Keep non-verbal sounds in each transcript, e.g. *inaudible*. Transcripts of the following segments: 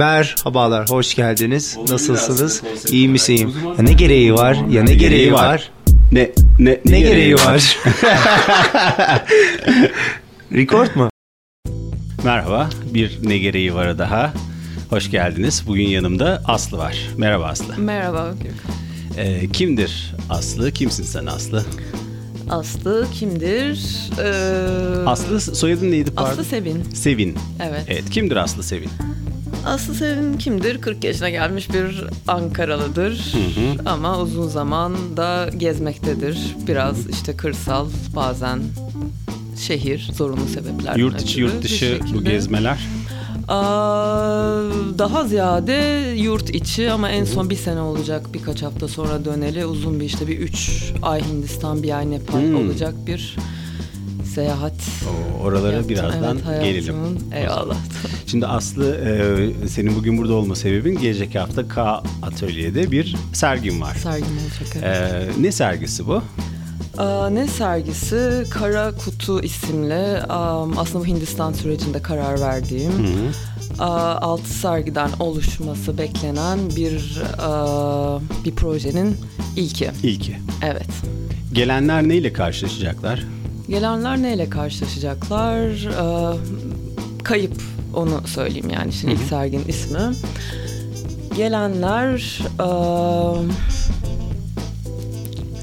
Merhabalar, hoş geldiniz. Nasılsınız? İyi misiyim? Ya ne gereği var? Ya ne gereği var? Ne ne Ne gereği var? *laughs* Record mu? Merhaba. Bir ne gereği var daha. Hoş geldiniz. Bugün yanımda Aslı var. Merhaba Aslı. Merhaba Gürkan. Ee, kimdir Aslı? Kimsin sen Aslı? Aslı kimdir? Ee, Aslı soyadın neydi pardon? Aslı Sevin. Sevin. Evet. Evet. Kimdir Aslı Sevin? Aslı Sevin kimdir? 40 yaşına gelmiş bir Ankaralıdır. Ama uzun zaman da gezmektedir. Biraz işte kırsal, bazen şehir zorunlu sebeplerden Yurt içi yurt dışı bu gezmeler. Daha ziyade yurt içi ama en son bir sene olacak birkaç hafta sonra döneli uzun bir işte bir üç ay Hindistan bir ay Nepal Hmm. olacak bir seyahat. O, oralara yaptım. birazdan Evet, gelelim. Eyvallah. Şimdi Aslı e, senin bugün burada olma sebebin gelecek hafta K Atölye'de bir sergin var. Sergim olacak. evet. Ee, ne sergisi bu? Aa, ne sergisi? Kara Kutu isimli am, aslında bu Hindistan sürecinde karar verdiğim aa, altı sergiden oluşması beklenen bir aa, bir projenin ilki. İlki. Evet. Gelenler neyle karşılaşacaklar? Gelenler neyle karşılaşacaklar? Aa, kayıp onu söyleyeyim yani şimdi ilk serginin ismi. Gelenler aa,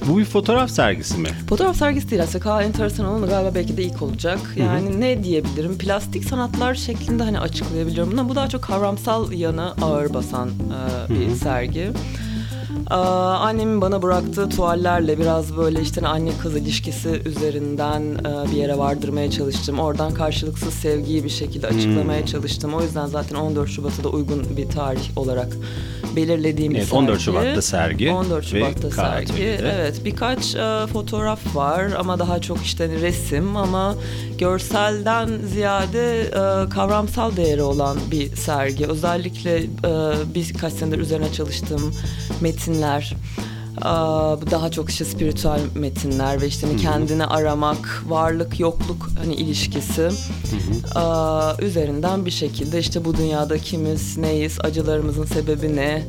Bu bir fotoğraf sergisi mi? Fotoğraf sergisi değil aslında. Daha enteresan olan da galiba belki de ilk olacak. Yani ne diyebilirim? Plastik sanatlar şeklinde hani açıklayabilirim. Ama bu daha çok kavramsal yanı ağır basan e, bir sergi. Aa, annemin bana bıraktığı tuvallerle biraz böyle işte hani anne kız ilişkisi üzerinden e, bir yere vardırmaya çalıştım. Oradan karşılıksız sevgiyi bir şekilde açıklamaya çalıştım. O yüzden zaten 14 Şubat'a da uygun bir tarih olarak belirlediğim bir Evet, sergi. 14 Şubat'ta sergi 14 ve Şubat'ta sergi. Atölye'de. Evet birkaç e, fotoğraf var ama daha çok işte hani resim ama görselden ziyade e, kavramsal değeri olan bir sergi. Özellikle e, birkaç senedir üzerine çalıştığım metinler. E, daha çok işte spiritüel metinler ve işte hani kendini aramak, varlık yokluk hani ilişkisi e, üzerinden bir şekilde işte bu dünyada kimiz, neyiz, acılarımızın sebebi ne,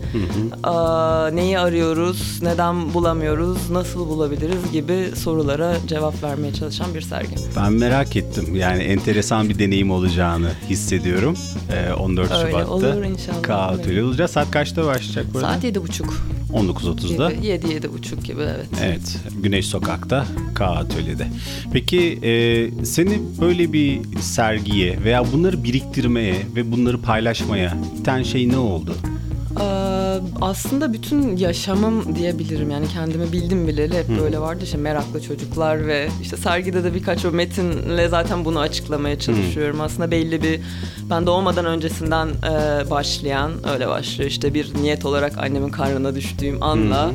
neyi arıyoruz, neden bulamıyoruz, nasıl bulabiliriz gibi sorulara cevap vermeye çalışan bir sergi. Ben merak ettim. Yani enteresan bir deneyim olacağını hissediyorum. Ee, 14 Öyle Şubat'ta olur inşallah. K olacak. Saat kaçta başlayacak burada? Saat yedi buçuk 19.30'da. gibi, yedi yedi buçuk gibi evet. Evet, Güneş Sokak'ta K Atölye'de. Peki e, seni böyle bir sergiye veya bunları biriktirmeye ve bunları paylaşmaya iten şey ne oldu? Aa, aslında bütün yaşamım diyebilirim yani kendimi bildim bileli hep böyle vardı işte meraklı çocuklar ve işte sergide de birkaç o metinle zaten bunu açıklamaya çalışıyorum. Aslında belli bir ben doğmadan öncesinden e, başlayan öyle başlıyor işte bir niyet olarak annemin karnına düştüğüm anla.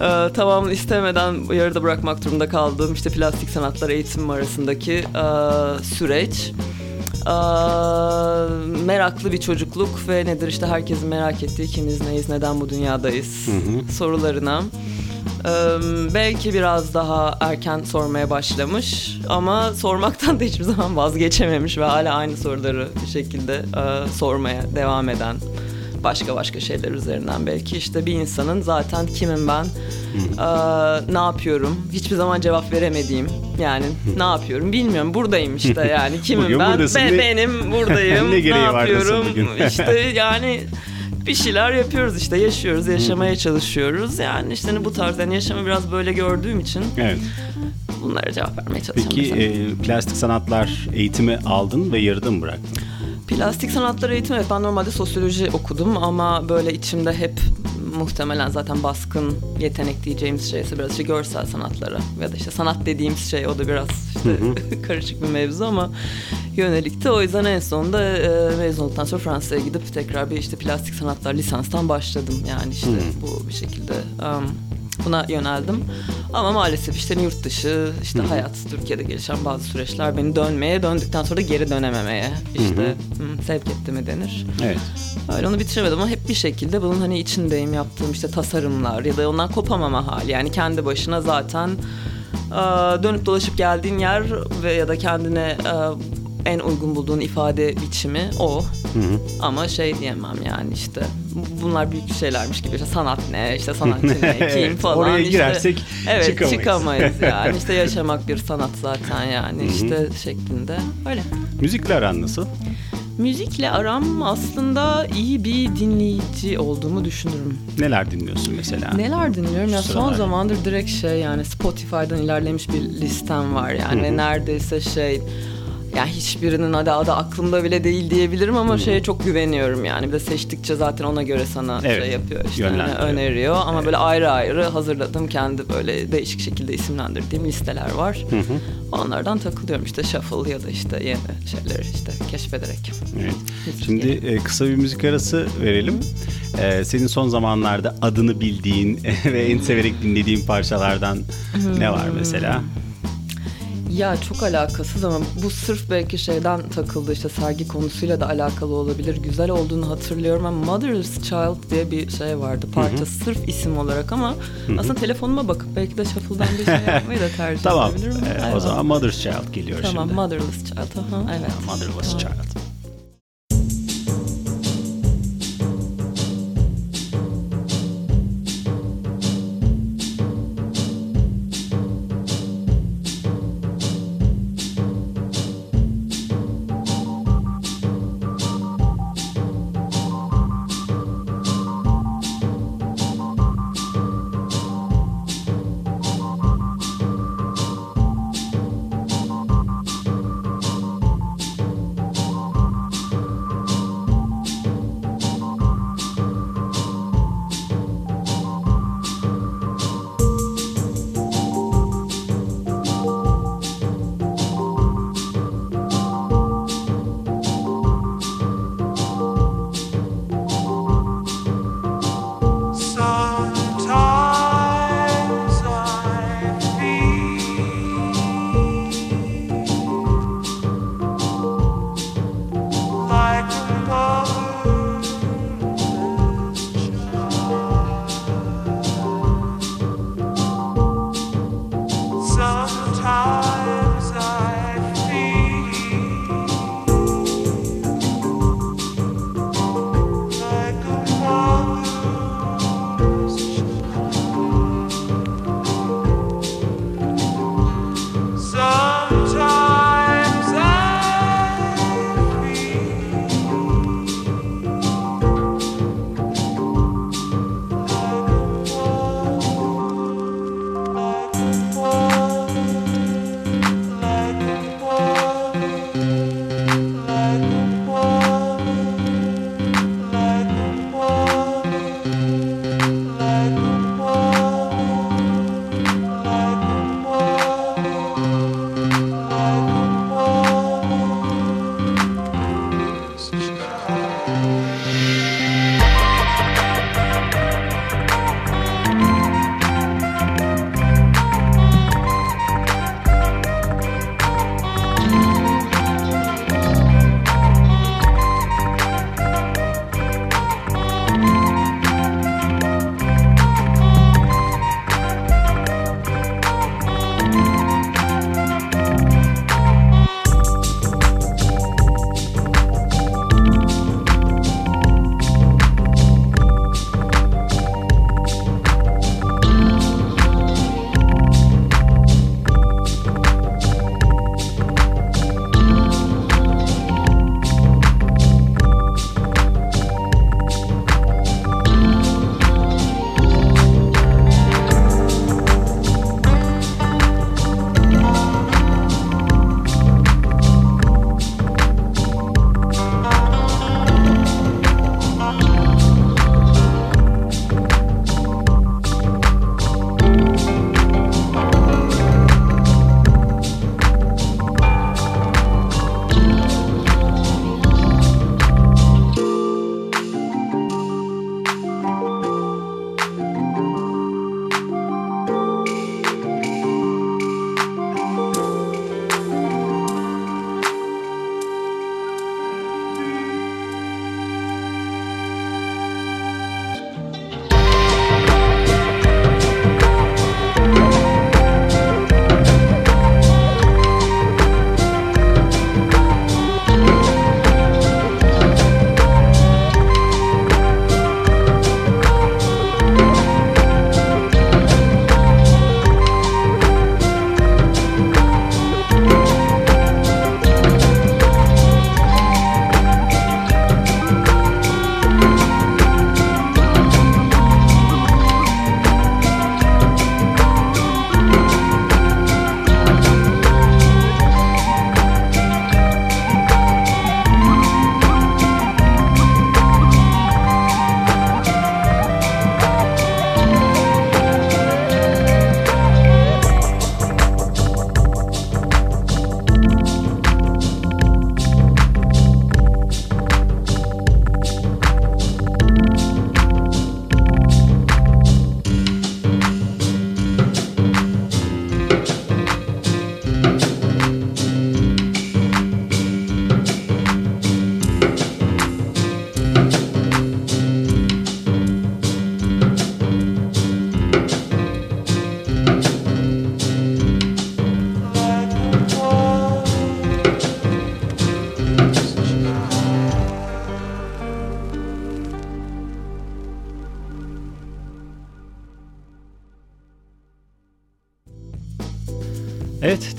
Ee, tamam istemeden yarıda bırakmak durumunda kaldığım işte plastik sanatlar eğitimim arasındaki e, süreç. Meraklı bir çocukluk ve nedir işte herkesin merak ettiği kimiz neyiz neden bu dünyadayız sorularına. Ee, belki biraz daha erken sormaya başlamış ama sormaktan da hiçbir zaman vazgeçememiş ve hala aynı soruları bir şekilde sormaya devam eden başka başka şeyler üzerinden. Belki işte bir insanın zaten kimim ben e, ne yapıyorum hiçbir zaman cevap veremediğim yani ne yapıyorum bilmiyorum buradayım işte *laughs* yani kimim Bugün ben buradasın. Ne- benim *laughs* buradayım Ne ne, yapıyorum bugün? *laughs* işte yani bir şeyler yapıyoruz işte yaşıyoruz yaşamaya çalışıyoruz yani işte hani bu tarz yani yaşamı biraz böyle gördüğüm için Evet. bunlara cevap vermeye çalışıyorum. Peki mesela. e, plastik sanatlar eğitimi aldın ve yarıda mı bıraktın? Plastik sanatlar eğitimi evet ben normalde sosyoloji okudum ama böyle içimde hep muhtemelen zaten baskın yetenek diyeceğimiz şeyse biraz işte görsel sanatlara ya da işte sanat dediğimiz şey o da biraz işte *laughs* karışık bir mevzu ama yönelikti. O yüzden en sonunda e, mezun olduktan sonra Fransa'ya gidip tekrar bir işte plastik sanatlar lisanstan başladım. Yani işte bu bir şekilde um, buna yöneldim. Ama maalesef işte yurt dışı, işte hayat, Türkiye'de gelişen bazı süreçler beni dönmeye, döndükten sonra da geri dönememeye işte sevk etti mi denir. Evet. Öyle onu bitiremedim ama hep bir şekilde bunun hani içindeyim yaptığım işte tasarımlar ya da ondan kopamama hali. Yani kendi başına zaten dönüp dolaşıp geldiğin yer ve ya da kendine en uygun bulduğun ifade biçimi o. Ama şey diyemem yani işte bunlar büyük şeylermiş gibi işte sanat ne işte *laughs* sanatçı ne kim Evet, falan. oraya işte, girersek evet, çıkamayız. çıkamayız yani işte *laughs* yaşamak bir sanat zaten yani işte şeklinde öyle. Müzikle aran nasıl? Müzikle aram aslında iyi bir dinleyici olduğumu düşünürüm. Neler dinliyorsun mesela? Neler dinliyorum ya son sıralar. zamandır direkt şey yani Spotify'dan ilerlemiş bir listem var yani ve neredeyse şey ya hiçbirinin adı adı aklımda bile değil diyebilirim ama şeye çok güveniyorum yani bir de seçtikçe zaten ona göre sana Evet, şey yapıyor işte hani öneriyor ama böyle ayrı ayrı hazırladığım kendi böyle değişik şekilde isimlendirdiğim listeler var. Onlardan takılıyorum işte shuffle ya da işte yeni şeyleri işte keşfederek. Evet. Şimdi e, kısa bir müzik arası verelim. E, senin son zamanlarda adını bildiğin *laughs* ve en severek dinlediğin parçalardan ne var mesela? Ya çok alakasız ama bu sırf belki şeyden takıldı işte sergi konusuyla da alakalı olabilir. Güzel olduğunu hatırlıyorum ama Mother's Child diye bir şey vardı parça sırf isim olarak ama aslında telefonuma bakıp belki de shuffle'dan bir şey *laughs* yapmayı da tercih Tamam. edebilirim. E, o Eyvallah. zaman Mother's Child geliyor Tamam şimdi. Motherless Child. Aha, evet. Motherless Tamam. Child.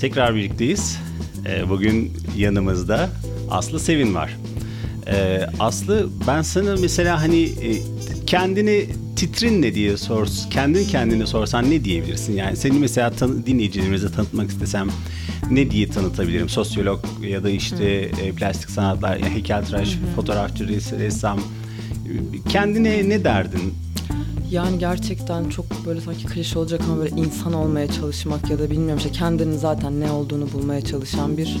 Tekrar birlikteyiz. Ee, bugün yanımızda Aslı Sevin var. Ee, Aslı ben sana mesela hani e, kendini titrin ne diye sor, kendin kendine sorsan ne diyebilirsin? Yani seni mesela tan- dinleyicilerimize tanıtmak istesem ne diye tanıtabilirim? Sosyolog ya da işte e, plastik sanatlar, ya heykeltıraş, fotoğrafçı, res- ressam. Kendine ne derdin? Yani gerçekten çok böyle sanki klişe olacak ama böyle insan olmaya çalışmak ya da bilmiyorum işte kendinin zaten ne olduğunu bulmaya çalışan bir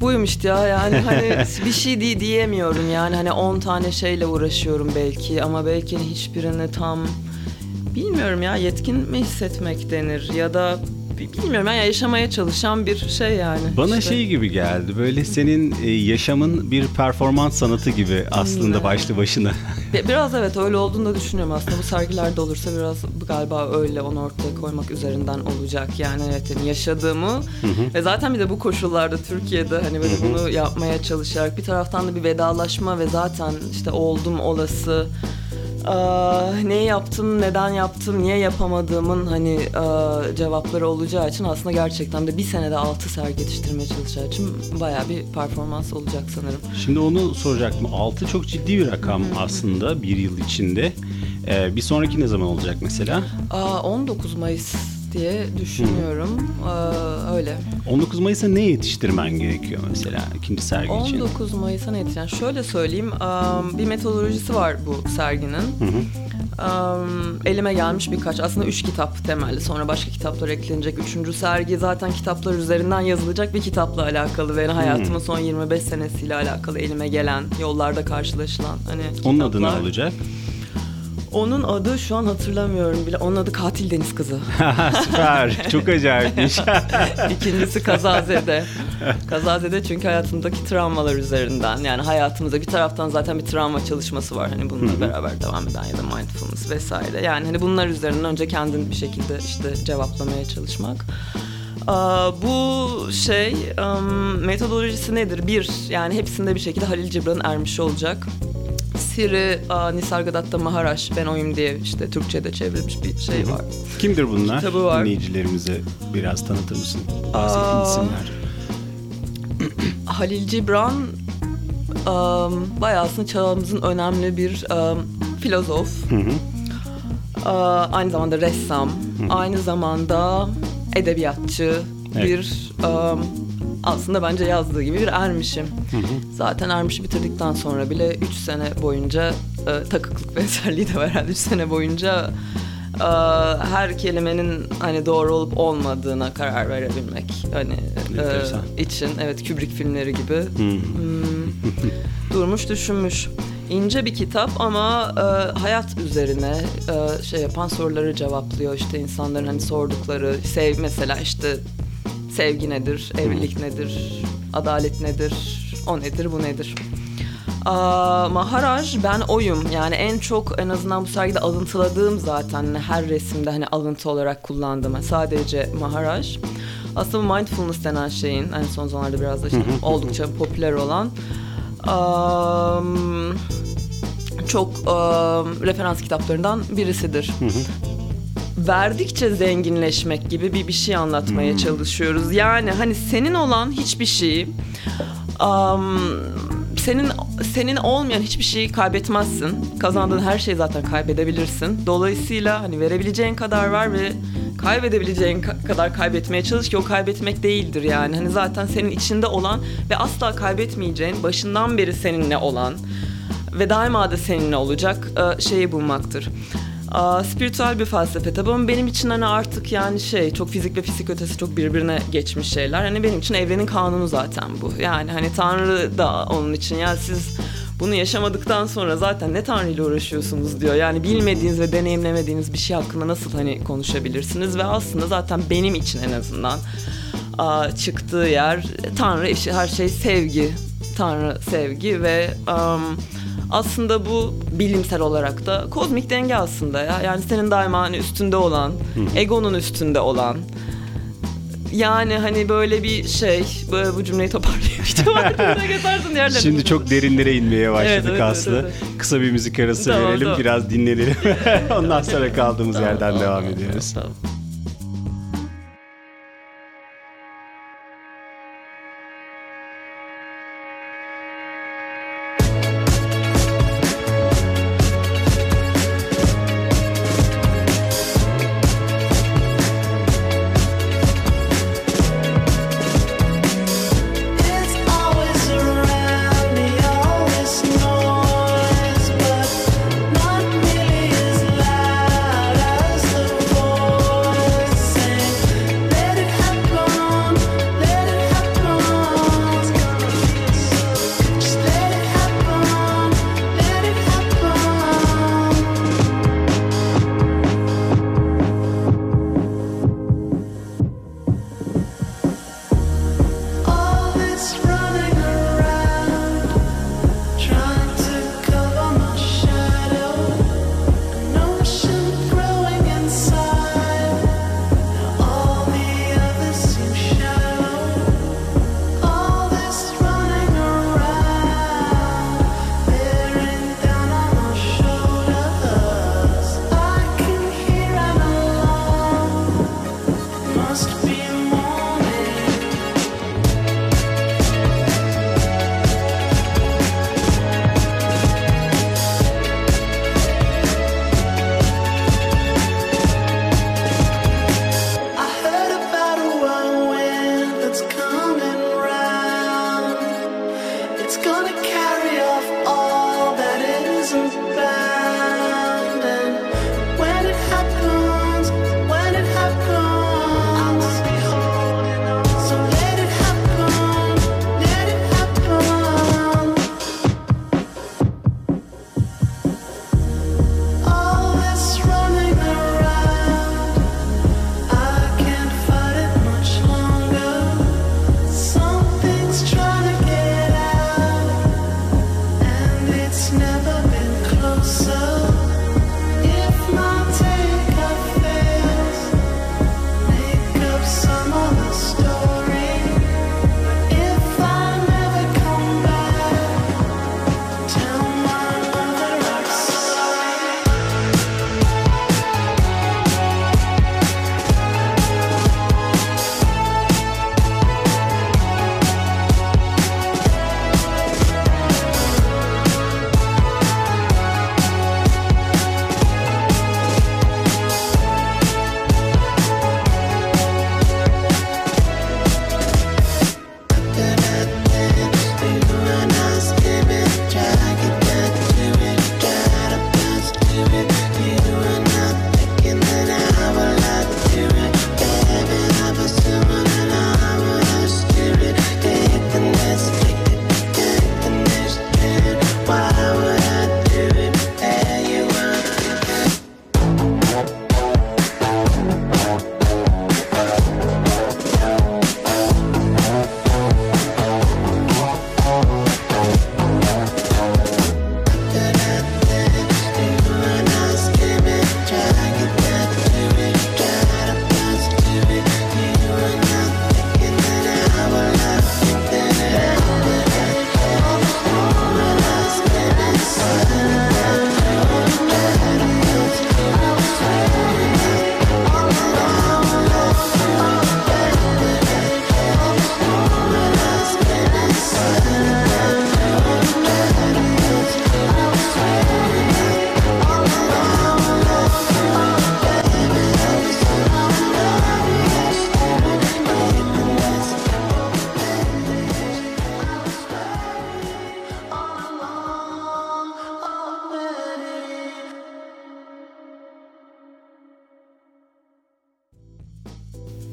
buyum işte ya yani hani *laughs* bir şey diye diyemiyorum yani. Hani 10 tane şeyle uğraşıyorum belki ama belki hiçbirini tam bilmiyorum ya yetkin mi hissetmek denir ya da bilmiyorum ya yaşamaya çalışan bir şey yani. Bana İşte. şey gibi geldi. Böyle senin e, yaşamın bir performans sanatı gibi aslında Evet. başlı başına. *laughs* Bi- Biraz evet öyle olduğunu da düşünüyorum aslında. Bu sergilerde olursa biraz galiba öyle onu ortaya koymak üzerinden olacak. Yani evet yani yaşadığımı ve zaten bir de bu koşullarda Türkiye'de hani böyle bunu yapmaya çalışarak bir taraftan da bir vedalaşma ve zaten işte oldum olası Ne yaptım, neden yaptım, niye yapamadığımın hani aa, cevapları olacağı için aslında gerçekten de bir senede altı sergi yetiştirmeye çalışacağı için bayağı bir performans olacak sanırım. Şimdi onu soracaktım. 6 çok ciddi bir rakam aslında bir yıl içinde. Ee, bir sonraki ne zaman olacak mesela? Aa, 19 Mayıs diye düşünüyorum. Aa, öyle. 19 Mayıs'a ne yetiştirmen gerekiyor mesela ikinci sergi için? 19 Mayıs'a ne yetişen? Şöyle söyleyeyim. am, bir metodolojisi var bu serginin. Am, elime gelmiş birkaç. Aslında üç kitap temelli. Sonra başka kitaplar eklenecek. Üçüncü sergi zaten kitaplar üzerinden yazılacak bir kitapla alakalı. Ve hayatımın son 25 senesiyle alakalı elime gelen, yollarda karşılaşılan hani Onun adı ne kitaplar. olacak? Onun adı şu an hatırlamıyorum bile. Onun adı Katil Deniz Kızı. *laughs* Süper. Çok acayipmiş. *laughs* İkincisi Kazazede. Kazazede çünkü hayatımdaki travmalar üzerinden yani hayatımızda bir taraftan zaten bir travma çalışması var hani bununla beraber devam eden ya da mindfulness vesaire. Yani hani bunlar üzerinden önce kendin bir şekilde işte cevaplamaya çalışmak. Aa, bu şey um, metodolojisi nedir? Bir, yani hepsinde bir şekilde Halil Cibran'ın ermiş olacak. Siri uh, Nisargadatta Maharaj Ben Oyum diye işte Türkçe'de çevrilmiş bir şey var. Kimdir bunlar? Kitabı var. Dinleyicilerimize biraz tanıtır mısın? Aa. Bahsettiğin isimler. *clears throat* Halil Cibran um, bayağı aslında çağımızın önemli bir um, filozof. Aa, aynı zamanda ressam, aynı zamanda edebiyatçı, Evet. bir um, aslında bence yazdığı gibi bir ermişim. Zaten ermişi bitirdikten sonra bile 3 sene boyunca e, takıklık *laughs* benzerliği de var herhalde 3 sene boyunca e, her kelimenin hani doğru olup olmadığına karar verebilmek hani e, için evet Kubrick filmleri gibi. Hmm, *laughs* durmuş düşünmüş. İnce bir kitap ama e, hayat üzerine e, şey yapan soruları cevaplıyor. İşte insanların hani sordukları sev mesela işte sevgi nedir evlilik nedir adalet nedir o nedir bu nedir Aa, Maharaj ben oyum yani en çok en azından bu sergide alıntıladığım zaten her resimde hani alıntı olarak kullandığım sadece Maharaj. Aslında mindfulness denen şeyin en son zamanlarda biraz da işte oldukça popüler olan am, çok am, referans kitaplarından birisidir. Verdikçe zenginleşmek gibi bir bir şey anlatmaya çalışıyoruz. Yani hani senin olan hiçbir şeyi am, senin senin olmayan hiçbir şeyi kaybetmezsin. Kazandığın her şeyi zaten kaybedebilirsin. Dolayısıyla hani verebileceğin kadar ver ve kaybedebileceğin ka- kadar kaybetmeye çalış ki o kaybetmek değildir yani. Hani zaten senin içinde olan ve asla kaybetmeyeceğin, başından beri seninle olan ve daima da seninle olacak e, şeyi bulmaktır. Aa, spiritüel bir felsefe tabii ama benim için hani artık yani şey çok fizik ve fizik ötesi çok birbirine geçmiş şeyler. Hani benim için evrenin kanunu zaten bu. Yani hani Tanrı da onun için ya siz bunu yaşamadıktan sonra zaten ne Tanrı ile uğraşıyorsunuz diyor. Yani bilmediğiniz ve deneyimlemediğiniz bir şey hakkında nasıl hani konuşabilirsiniz ve aslında zaten benim için en azından çıktığı yer Tanrı her şey sevgi. Tanrı sevgi ve am, aslında bu bilimsel olarak da kozmik denge aslında ya. Yani senin daima hani üstünde olan, egonun üstünde olan. Yani hani böyle bir şey, böyle bu cümleyi toparlayamayacağım. *laughs* Yerlerine. Şimdi çok derinlere inmeye başladık Evet, evet, Aslı. evet, Kısa bir müzik arası Tamam, verelim, tamam. biraz dinlenelim. *laughs* Ondan sonra kaldığımız yerden devam ediyoruz. Tamam.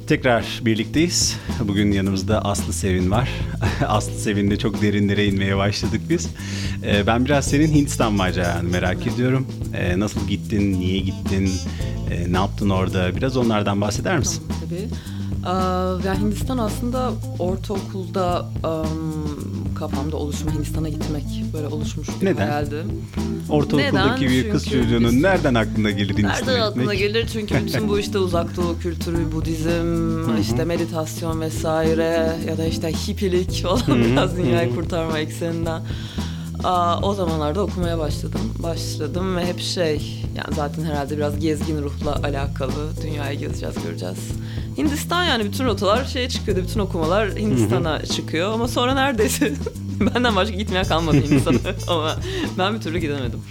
Tekrar birlikteyiz. Bugün yanımızda Aslı Sevin var. *laughs* Aslı Sevin'de çok derinlere inmeye başladık biz. Ee, ben biraz senin Hindistan maceranı merak ediyorum. Ee, nasıl gittin, niye gittin, ee, ne yaptın orada? Biraz onlardan bahseder misin? Tamam, tabii. Ee, yani Hindistan aslında ortaokulda um, kafamda oluşma Hindistan'a gitmek böyle oluşmuş bir Neden? hayaldi. Ortaokuldaki bir kız Çünkü çocuğunun biz- nereden aklına gelir Nereden Hindistan'a aklına gitmek? gelir? Çünkü bütün bu işte uzak doğu kültürü, Budizm, işte meditasyon vesaire ya da işte hippilik *laughs* falan biraz dünyayı kurtarma ekseninden. Aa, o zamanlarda okumaya başladım. Başladım ve hep şey yani zaten herhalde biraz gezgin ruhla alakalı dünyayı gezeceğiz göreceğiz. Hindistan yani bütün rotalar şeye çıkıyordu. Bütün okumalar Hindistan'a çıkıyor ama sonra neredeyse *laughs* benden başka gitmeyen kalmadı Hindistan'a *laughs* ama ben bir türlü gidemedim.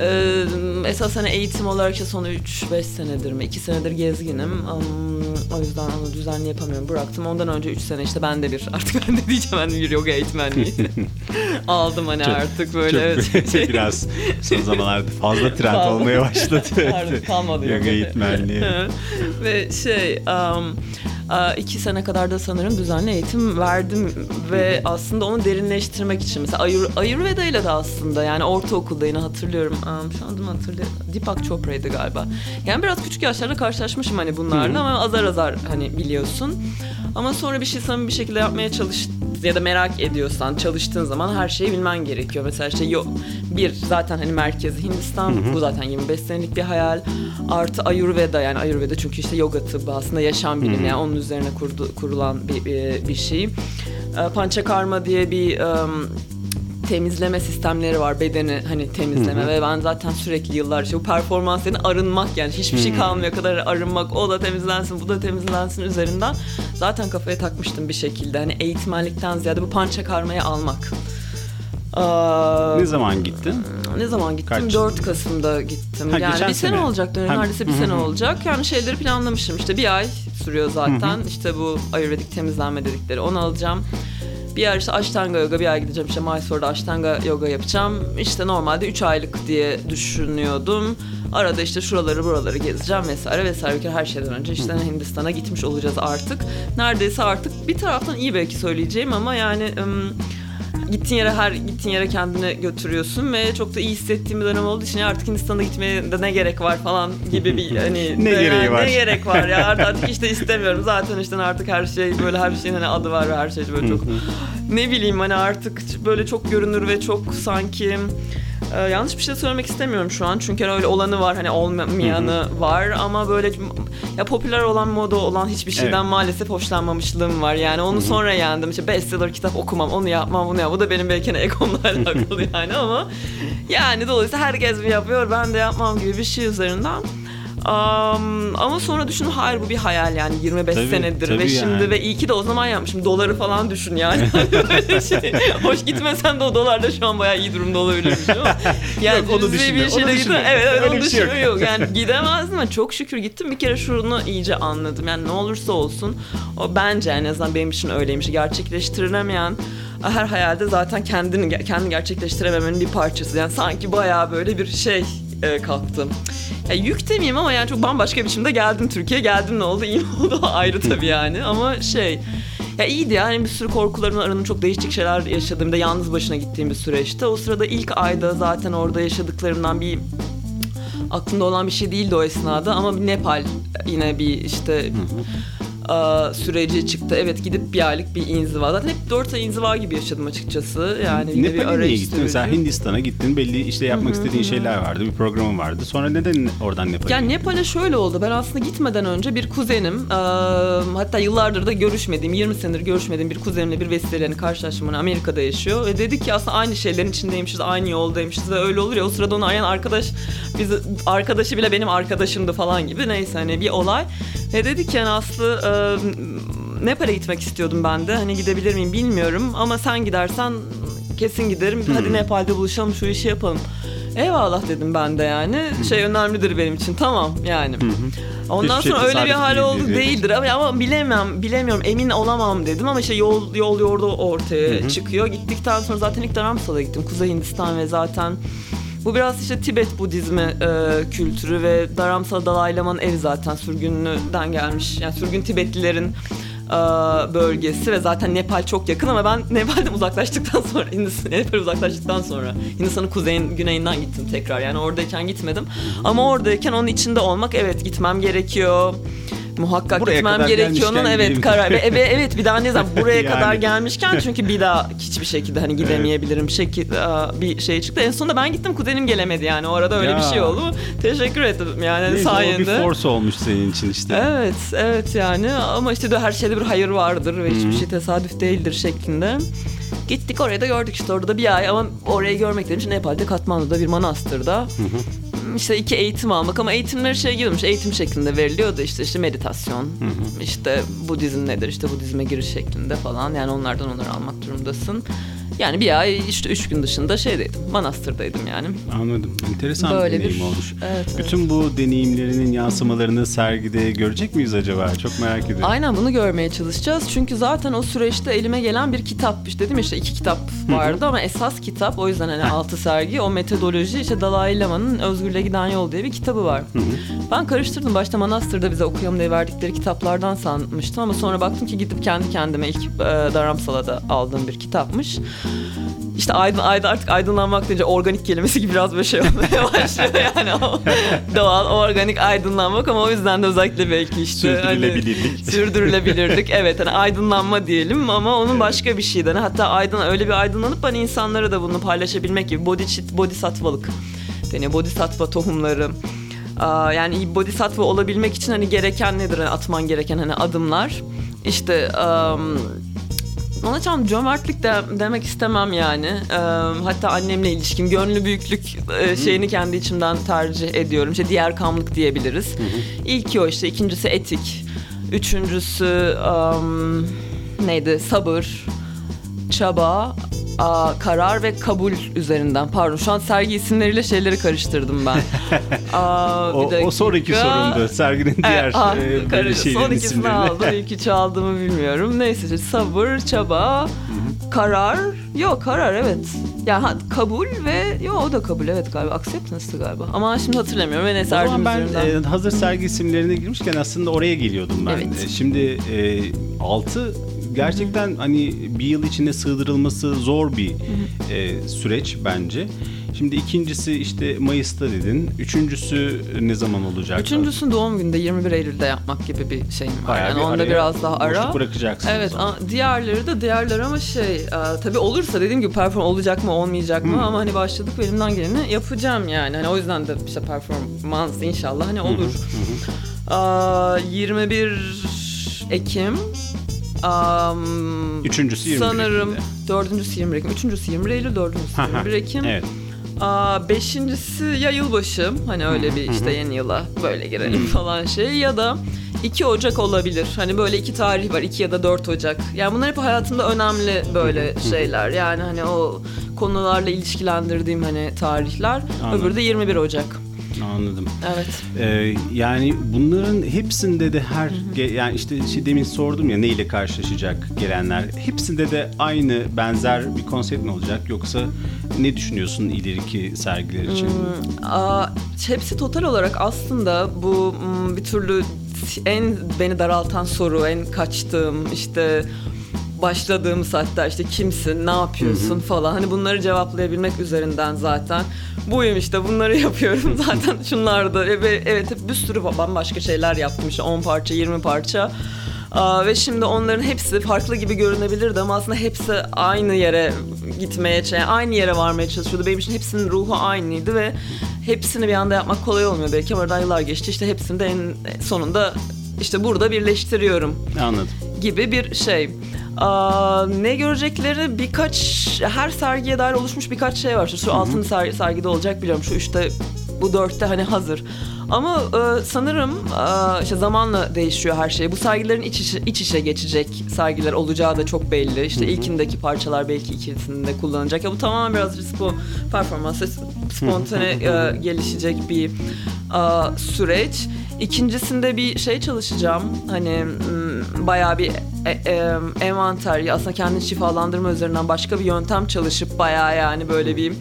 Ee, esas hani eğitim olarak işte son 3-5 senedir mi 2 senedir gezginim. Um, o yüzden onu düzenli yapamıyorum bıraktım. Ondan önce 3 sene işte ben de bir *laughs* artık ben de diyeceğim ben bir yoga eğitmenliği *laughs* aldım hani Çok- artık böyle Çok evet, *laughs* şey- biraz son zamanlarda fazla trend olmaya başladı. Artık kalmadı Yoga eğitmenliği. Ve şey um, iki sene kadar da sanırım düzenli eğitim verdim ve aslında onu derinleştirmek için mesela Ayur, Ayurveda ile de aslında yani ortaokulda yine hatırlıyorum um, şu anda hatırlıyorum Deepak Chopra'ydı galiba. Yani biraz küçük yaşlarda karşılaşmışım hani bunlarla ama azar azar hani biliyorsun. Ama sonra bir şey samimi bir şekilde yapmaya ya da merak ediyorsan çalıştığın zaman her şeyi bilmen gerekiyor. Mesela işte yok bir zaten hani merkezi Hindistan bu zaten 25 senelik bir hayal. Artı Ayurveda yani Ayurveda çünkü işte yoga tıbbı aslında yaşam bilimi yani onun üzerine kurdu, kurulan bir, bir, bir şey. Ee, Panchakarma diye bir um, temizleme sistemleri var bedeni hani temizleme ve ben zaten sürekli yıllar işte bu performansını arınmak yani hiçbir şey kalmıyor kadar arınmak o da temizlensin bu da temizlensin üzerinden zaten kafaya takmıştım bir şekilde hani eğitmenlikten ziyade bu pança karmayı almak. Aa, Ne zaman gittin? ne zaman gittim? Kaç? 4 Kasım'da gittim. Ha, yani bir sene, sene. olacak dönem. Neredeyse bir sene olacak. Yani şeyleri planlamışım. İşte bir ay sürüyor zaten. İşte bu ayurvedik temizlenme dedikleri. Onu alacağım. Bir ay işte Ashtanga yoga bir ay gideceğim işte Mysore'da Ashtanga yoga yapacağım. İşte normalde 3 aylık diye düşünüyordum. Arada işte şuraları buraları gezeceğim vesaire vesaire. Her şeyden önce işte Hindistan'a gitmiş olacağız artık. Neredeyse artık bir taraftan iyi belki söyleyeceğim ama yani ım, gittiğin yere her gittiğin yere kendini götürüyorsun ve çok da iyi hissettiğim bir dönem olduğu için ya artık Hindistan'a gitmeye de ne gerek var falan gibi bir hani *laughs* Ne de- gereği yani var? Ne gerek var ya? Artık *laughs* işte istemiyorum. Zaten işte artık her şey böyle her şeyin hani adı var ve her şey böyle çok ne bileyim hani artık böyle çok görünür ve çok sanki e, yanlış bir şey söylemek istemiyorum şu an. Çünkü öyle olanı var hani olmayanı var. Ama böyle ya popüler olan moda olan hiçbir şeyden Evet. maalesef hoşlanmamışlığım var. Yani onu sonra yendim. İşte bestseller kitap okumam onu yapmam bunu yapmam. Bu da benim belki hani egomla *laughs* alakalı yani ama yani dolayısıyla herkes mi yapıyor. Ben de yapmam gibi bir şey üzerinden Am, ama sonra düşündüm hayır bu bir hayal yani 25 Tabii, senedir ve tabii şimdi yani. ve iyi ki de o zaman yapmışım doları falan düşün yani *laughs* şey. hoş gitmesen de o dolar da şu an bayağı iyi durumda olabilirmiş ama *laughs* yani Yok, onu düşünme, bir onu şeyle düşünme. gittim evet evet Öyle onu bir şey yok. düşünme yok yani *laughs* gidemezdim ama çok şükür gittim bir kere şunu iyice anladım yani ne olursa olsun o bence en azından benim için öyleymiş gerçekleştirilemeyen her hayalde zaten kendini kendi gerçekleştirememenin bir parçası yani sanki bayağı böyle bir şey e, kalktım. Ya yük demeyeyim ama yani çok bambaşka biçimde geldim Türkiye'ye. Geldim ne oldu? *laughs* iyi oldu? Ayrı tabii yani ama şey... Ya iyiydi yani bir sürü korkularımla arındım. Çok değişik şeyler yaşadığımda yalnız başına gittiğim bir süreçte. O sırada ilk ayda zaten orada yaşadıklarımdan bir aklımda olan bir şey değildi o esnada ama Nepal yine bir işte a, süreci çıktı. Evet gidip bir aylık bir inziva. Zaten hep 4 ay inziva gibi yaşadım açıkçası. Yani Nepal'e niye gittin? Mesela. Hindistan'a gittin. Belli işte yapmak istediğin şeyler vardı. Bir programın vardı. Sonra neden oradan Nepal'e Yani? Nepal'e şöyle oldu. Ben aslında gitmeden önce bir kuzenim, eee, hatta yıllardır da görüşmediğim, 20 senedir görüşmediğim bir kuzenimle bir vesileyle karşılaştım. Hani Amerika'da yaşıyor ve dedi ki aslında aynı şeylerin içindeymişiz, aynı yoldaymışız ve öyle olur ya. O sırada onu arayan arkadaş, bizi arkadaşı bile benim arkadaşımdı falan gibi. Neyse hani bir olay. Ve dedi ki yani Aslı eee, Nepal'e gitmek istiyordum ben de. Hani gidebilir miyim bilmiyorum ama sen gidersen kesin giderim. Hadi Nepal'de buluşalım şu işi yapalım. Eyvallah dedim ben de yani. Şey önemlidir benim için. Tamam yani. Ondan Hiçbir şey sonra öyle bir hal değil oldu dedi. değildir ama, ama bilemem bilemiyorum emin olamam dedim ama işte yol yol yorda ortaya çıkıyor. Gittikten sonra zaten ilk Dharamsal'a gittim. Kuzey Hindistan ve zaten Bu biraz işte Tibet Budizmi e, kültürü ve Dharamsala Dalai Lama'nın evi zaten sürgünlüden gelmiş. Yani sürgün Tibetlilerin e, bölgesi ve zaten Nepal çok yakın ama ben *laughs* Nepal'den uzaklaştıktan sonra Hindistan, Nepal uzaklaştıktan sonra Hindistan'ın kuzeyin güneyinden gittim tekrar. Yani oradayken gitmedim. Ama oradayken onun içinde olmak evet gitmem gerekiyor muhakkak Buraya gitmem kadar gerekiyor onun gelmişken evet karar ve, ve evet bir daha ne zaman *laughs* buraya Yani. kadar gelmişken *laughs* çünkü bir daha hiçbir şekilde hani gidemeyebilirim şekil bir şey çıktı en sonunda ben gittim kuzenim gelemedi yani o arada öyle Ya. bir şey oldu teşekkür ettim yani Neyse, o sayende bir force olmuş senin için işte. Evet, evet yani ama işte de her şeyde bir hayır vardır ve hiçbir Hı. şey tesadüf değildir şeklinde. Gittik oraya da gördük işte orada da bir ay ama orayı görmek için Nepal'de Katmandu'da bir manastırda. İşte iki eğitim almak ama eğitimler şey gidiyormuş eğitim şeklinde veriliyordu işte işte meditasyon işte Budizm nedir işte Budizme giriş şeklinde falan yani onlardan onları almak durumundasın. Yani bir ay işte üç gün dışında şeydeydim manastırdaydım yani. Anladım. Enteresan Böyle bir deneyim bir- olmuş. Evet, evet. Bütün bu deneyimlerinin yansımalarını sergide görecek miyiz acaba? Çok merak ediyorum. Aynen bunu görmeye çalışacağız. Çünkü zaten o süreçte elime gelen bir kitap. İşte dedim işte iki kitap vardı ama esas kitap o yüzden hani altı sergi o metodoloji işte Dalai Lama'nın Özgürlüğe Giden Yol diye bir kitabı var. Ben karıştırdım. Başta Manastır'da bize okuyalım diye verdikleri kitaplardan sanmıştım ama sonra baktım ki gidip kendi kendime ilk e, Dharamsala'da aldığım bir kitapmış. İşte aydın, aydın artık aydınlanmak deyince organik kelimesi gibi biraz böyle şey olmaya *laughs* başlıyor yani o *laughs* doğal organik aydınlanmak ama o yüzden de özellikle belki işte hani Sürdürülebilirlik. sürdürülebilirlik *laughs* evet hani aydınlanma diyelim ama onun başka bir şeyden hatta aydın öyle bir aydınlanıp hani insanlara da bunu paylaşabilmek gibi bodhichit bodhisattvalık deniyor bodhisattva tohumları. Aa, yani bodhisattva olabilmek için hani gereken nedir? Hani atman gereken hani adımlar. İşte um, ona tam cömertlik de demek istemem yani. Ee, hatta annemle ilişkim gönlü büyüklük e, şeyini kendi içimden tercih ediyorum. İşte diğer kamlık diyebiliriz. İlki o işte, ikincisi etik. Üçüncüsü um, neydi? Sabır, çaba, aa, karar ve kabul üzerinden. Pardon şu an sergi isimleriyle şeyleri karıştırdım ben. *laughs* Aa, O, o sonraki sorumdu. Serginin diğer Evet, ah, e, böyle karıştı. şeylerin Son ikisini aldım. İlk üçü aldığımı bilmiyorum. Neyse sabır, çaba, karar. Yok karar evet. Yani ha, kabul ve yok o da kabul evet galiba. Acceptance'tı galiba. Ama şimdi hatırlamıyorum. Ve neyse O zaman ben üzerinden. e, hazır sergi isimlerine girmişken aslında oraya geliyordum ben. Evet. E, Şimdi e, gerçekten hani bir yıl içinde sığdırılması zor bir e, süreç bence. Şimdi ikincisi işte Mayıs'ta dedin. Üçüncüsü ne zaman olacak? Üçüncüsünü doğum gününde 21 Eylül'de yapmak gibi bir şeyim var. Bayağı yani bir onda biraz daha ara. bırakacaksın Evet, zaman. a- diğerleri de diğerleri ama şey, tabii olursa dediğim gibi perform olacak mı olmayacak Hmm. mı ama hani başladık ve elimden geleni yapacağım yani. Hani o yüzden de işte performans inşallah hani olur. Aa, 21 Ekim. Am, Üçüncüsü 21 Sanırım Ekim'de. dördüncüsü 21 Ekim. Üçüncüsü 21 Eylül, dördüncüsü 21 Ekim. Evet. Aa, beşincisi ya yılbaşı hani öyle bir işte yeni yıla böyle girelim falan şey ya da 2 Ocak olabilir. Hani böyle iki tarih var 2 ya da 4 Ocak. Yani bunlar hep hayatımda önemli böyle şeyler. Yani hani o konularla ilişkilendirdiğim hani tarihler. Anladım. Öbürü de 21 Ocak. Anladım. Evet. Ee, yani bunların hepsinde de her ge- yani işte şey demin sordum ya neyle karşılaşacak gelenler hepsinde de aynı benzer bir konsept mi olacak yoksa ne düşünüyorsun ileriki sergiler için? Aa, hepsi total olarak aslında bu mm, bir türlü en beni daraltan soru, en kaçtığım işte başladığımız hatta işte kimsin, ne yapıyorsun falan hani bunları cevaplayabilmek üzerinden zaten buyum işte bunları *laughs* yapıyorum zaten şunlar da ve evet hep bir sürü bambaşka şeyler yaptım işte 10 parça 20 parça Aa, ve şimdi onların hepsi farklı gibi görünebilirdi ama aslında hepsi aynı yere gitmeye, şey, aynı yere varmaya çalışıyordu. Benim için hepsinin ruhu aynıydı ve hepsini bir anda yapmak kolay olmuyor belki ama aradan yıllar geçti. İşte hepsini de en sonunda işte burada birleştiriyorum Anladım. gibi bir şey. Ne görecekleri birkaç her sergiye dair oluşmuş birkaç şey var. Şu, şu altın ser- sergide olacak biliyorum. Şu üçte bu dörtte hani hazır. Ama e, sanırım e, işte zamanla değişiyor her şey. Bu sergilerin iç içe, iç içe geçecek sergiler olacağı da çok belli. İşte ilkindeki parçalar belki ikincisinde kullanılacak. Ya bu tamamen biraz bu performans spontane e, gelişecek bir e, süreç. İkincisinde bir şey çalışacağım. Hani m, bayağı bir e, e, envanter aslında kendini şifalandırma üzerinden başka bir yöntem çalışıp bayağı yani böyle bir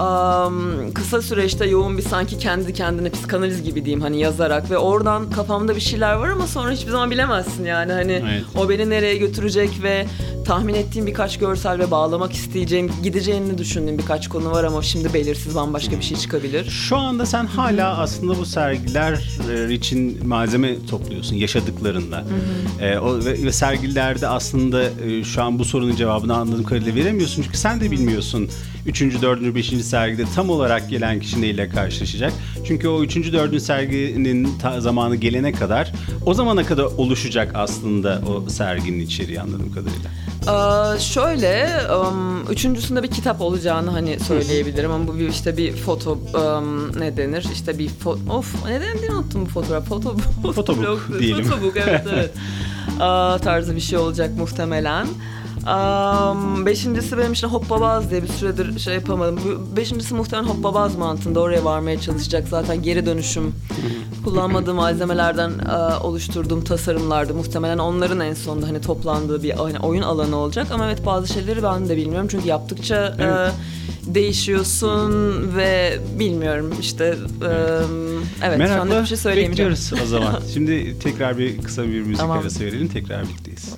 um, kısa süreçte yoğun bir sanki kendi kendine psikanaliz gibi diyeyim hani yazarak ve oradan kafamda bir şeyler var ama sonra hiçbir zaman bilemezsin yani hani Evet. o beni nereye götürecek ve tahmin ettiğim birkaç görsel ve bağlamak isteyeceğim gideceğini düşündüğüm birkaç konu var ama şimdi belirsiz bambaşka bir şey çıkabilir. Şu anda sen hala aslında bu sergiler e, için malzeme topluyorsun yaşadıklarında. E, o ve, ve sergilerde aslında e, şu an bu sorunun cevabını anladığım kadarıyla veremiyorsun çünkü sen de bilmiyorsun. Üçüncü, dördüncü, beşinci sergide tam olarak gelen kişi neyle karşılaşacak. Çünkü o üçüncü, dördüncü serginin ta- zamanı gelene kadar o zamana kadar oluşacak aslında o serginin içeriği anladığım kadarıyla. Ee, şöyle, um, üçüncüsünde bir kitap olacağını hani söyleyebilirim ama bu bir işte bir foto um, ne denir? İşte bir fo- of ne denir unuttum bu fotoğraf. Foto Fotobook blog- diyelim. Fotobook evet evet. *laughs* Aa, tarzı bir şey olacak muhtemelen. Um, beşincisi benim için Hoppabaz diye bir süredir şey yapamadım. Bu- Beşincisi muhtemelen Hoppabaz mantığında oraya varmaya çalışacak. Zaten geri dönüşüm *laughs* kullanmadığım malzemelerden e, oluşturduğum tasarımlardı. Muhtemelen onların en sonunda hani toplandığı bir hani oyun alanı olacak. Ama evet bazı şeyleri ben de bilmiyorum. Çünkü yaptıkça e, Evet. değişiyorsun ve bilmiyorum işte e, evet şu anda Merakla bir şey söyleyemeyeceğim. bekliyoruz o zaman. *laughs* Şimdi tekrar bir kısa bir müzik Tamam. arası verelim. Tekrar birlikteyiz.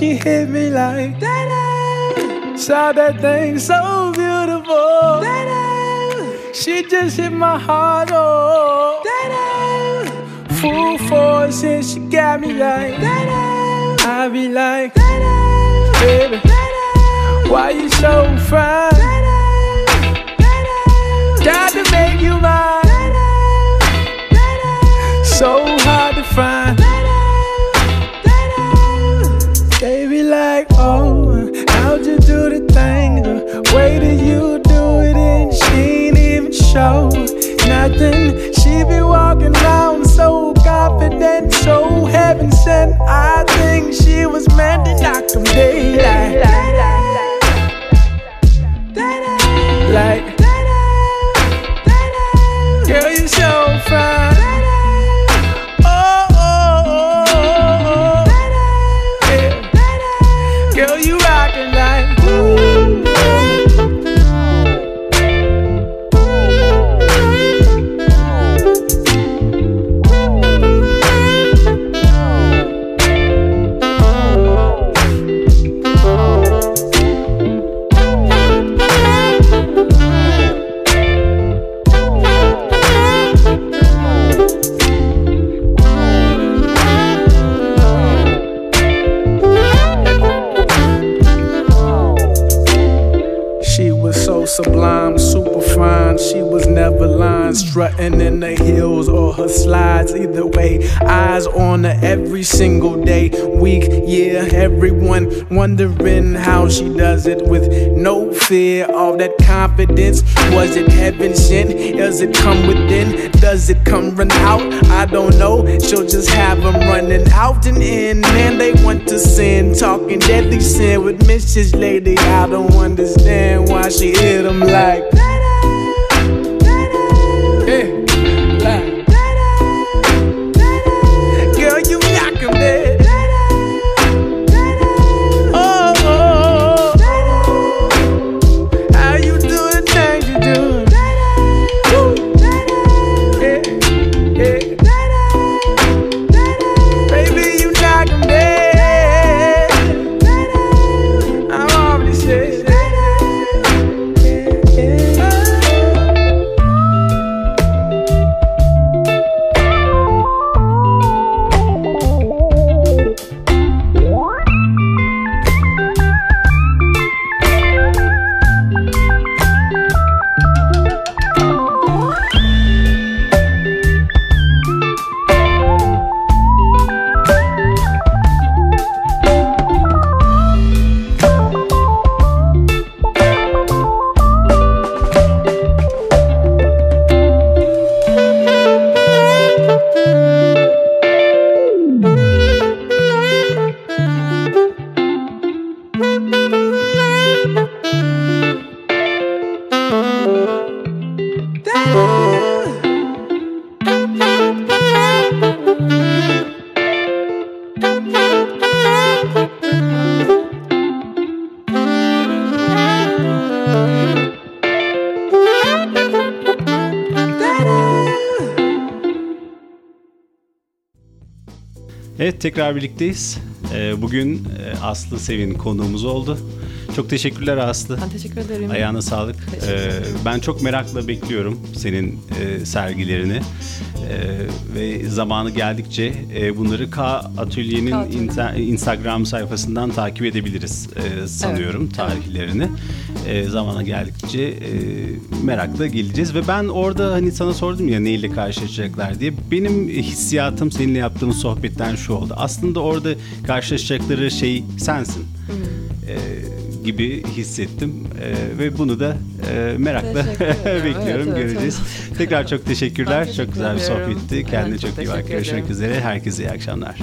She hit me like that. Saw that thing so beautiful. She just hit my heart. Oh, Da-da. full force and she got me like I be like, baby, why you so fine? Got to make you mine. So hard to find. Show nothing. She be walking around so confident, so heaven sent. I think she was meant to knock them daylight. Like, wondering how she does it with no fear. All that confidence. Was it heaven sent? Does it come within? Does it come run out? I don't know. She'll just have them running out and in. Man, they want to sin, talking deadly sin with Mrs. Lady. I don't understand why she hit them like. Tekrar birlikteyiz. Ee, bugün e, Aslı Sevin konuğumuz oldu. Çok teşekkürler Aslı. Ben teşekkür ederim. Ayağına sağlık. Ee, ben çok merakla bekliyorum senin e, sergilerini. Ee, ve zamanı geldikçe e, bunları K Atölye'nin K Atölye. inter- Instagram sayfasından takip edebiliriz e, sanıyorum Evet, tarihlerini. E, zamana geldikçe e, merakla geleceğiz ve ben orada hani sana sordum ya neyle karşılaşacaklar diye. Benim hissiyatım seninle yaptığımız sohbetten şu oldu. Aslında orada karşılaşacakları şey sensin. Gibi hissettim E, ve bunu da e, merakla *laughs* bekliyorum Evet, evet, göreceğiz. çok- Tekrar çok teşekkürler. Ben teşekkür çok güzel bir sohbetti. Kendine Evet, çok çok iyi bak. Görüşmek üzere. Herkese iyi akşamlar.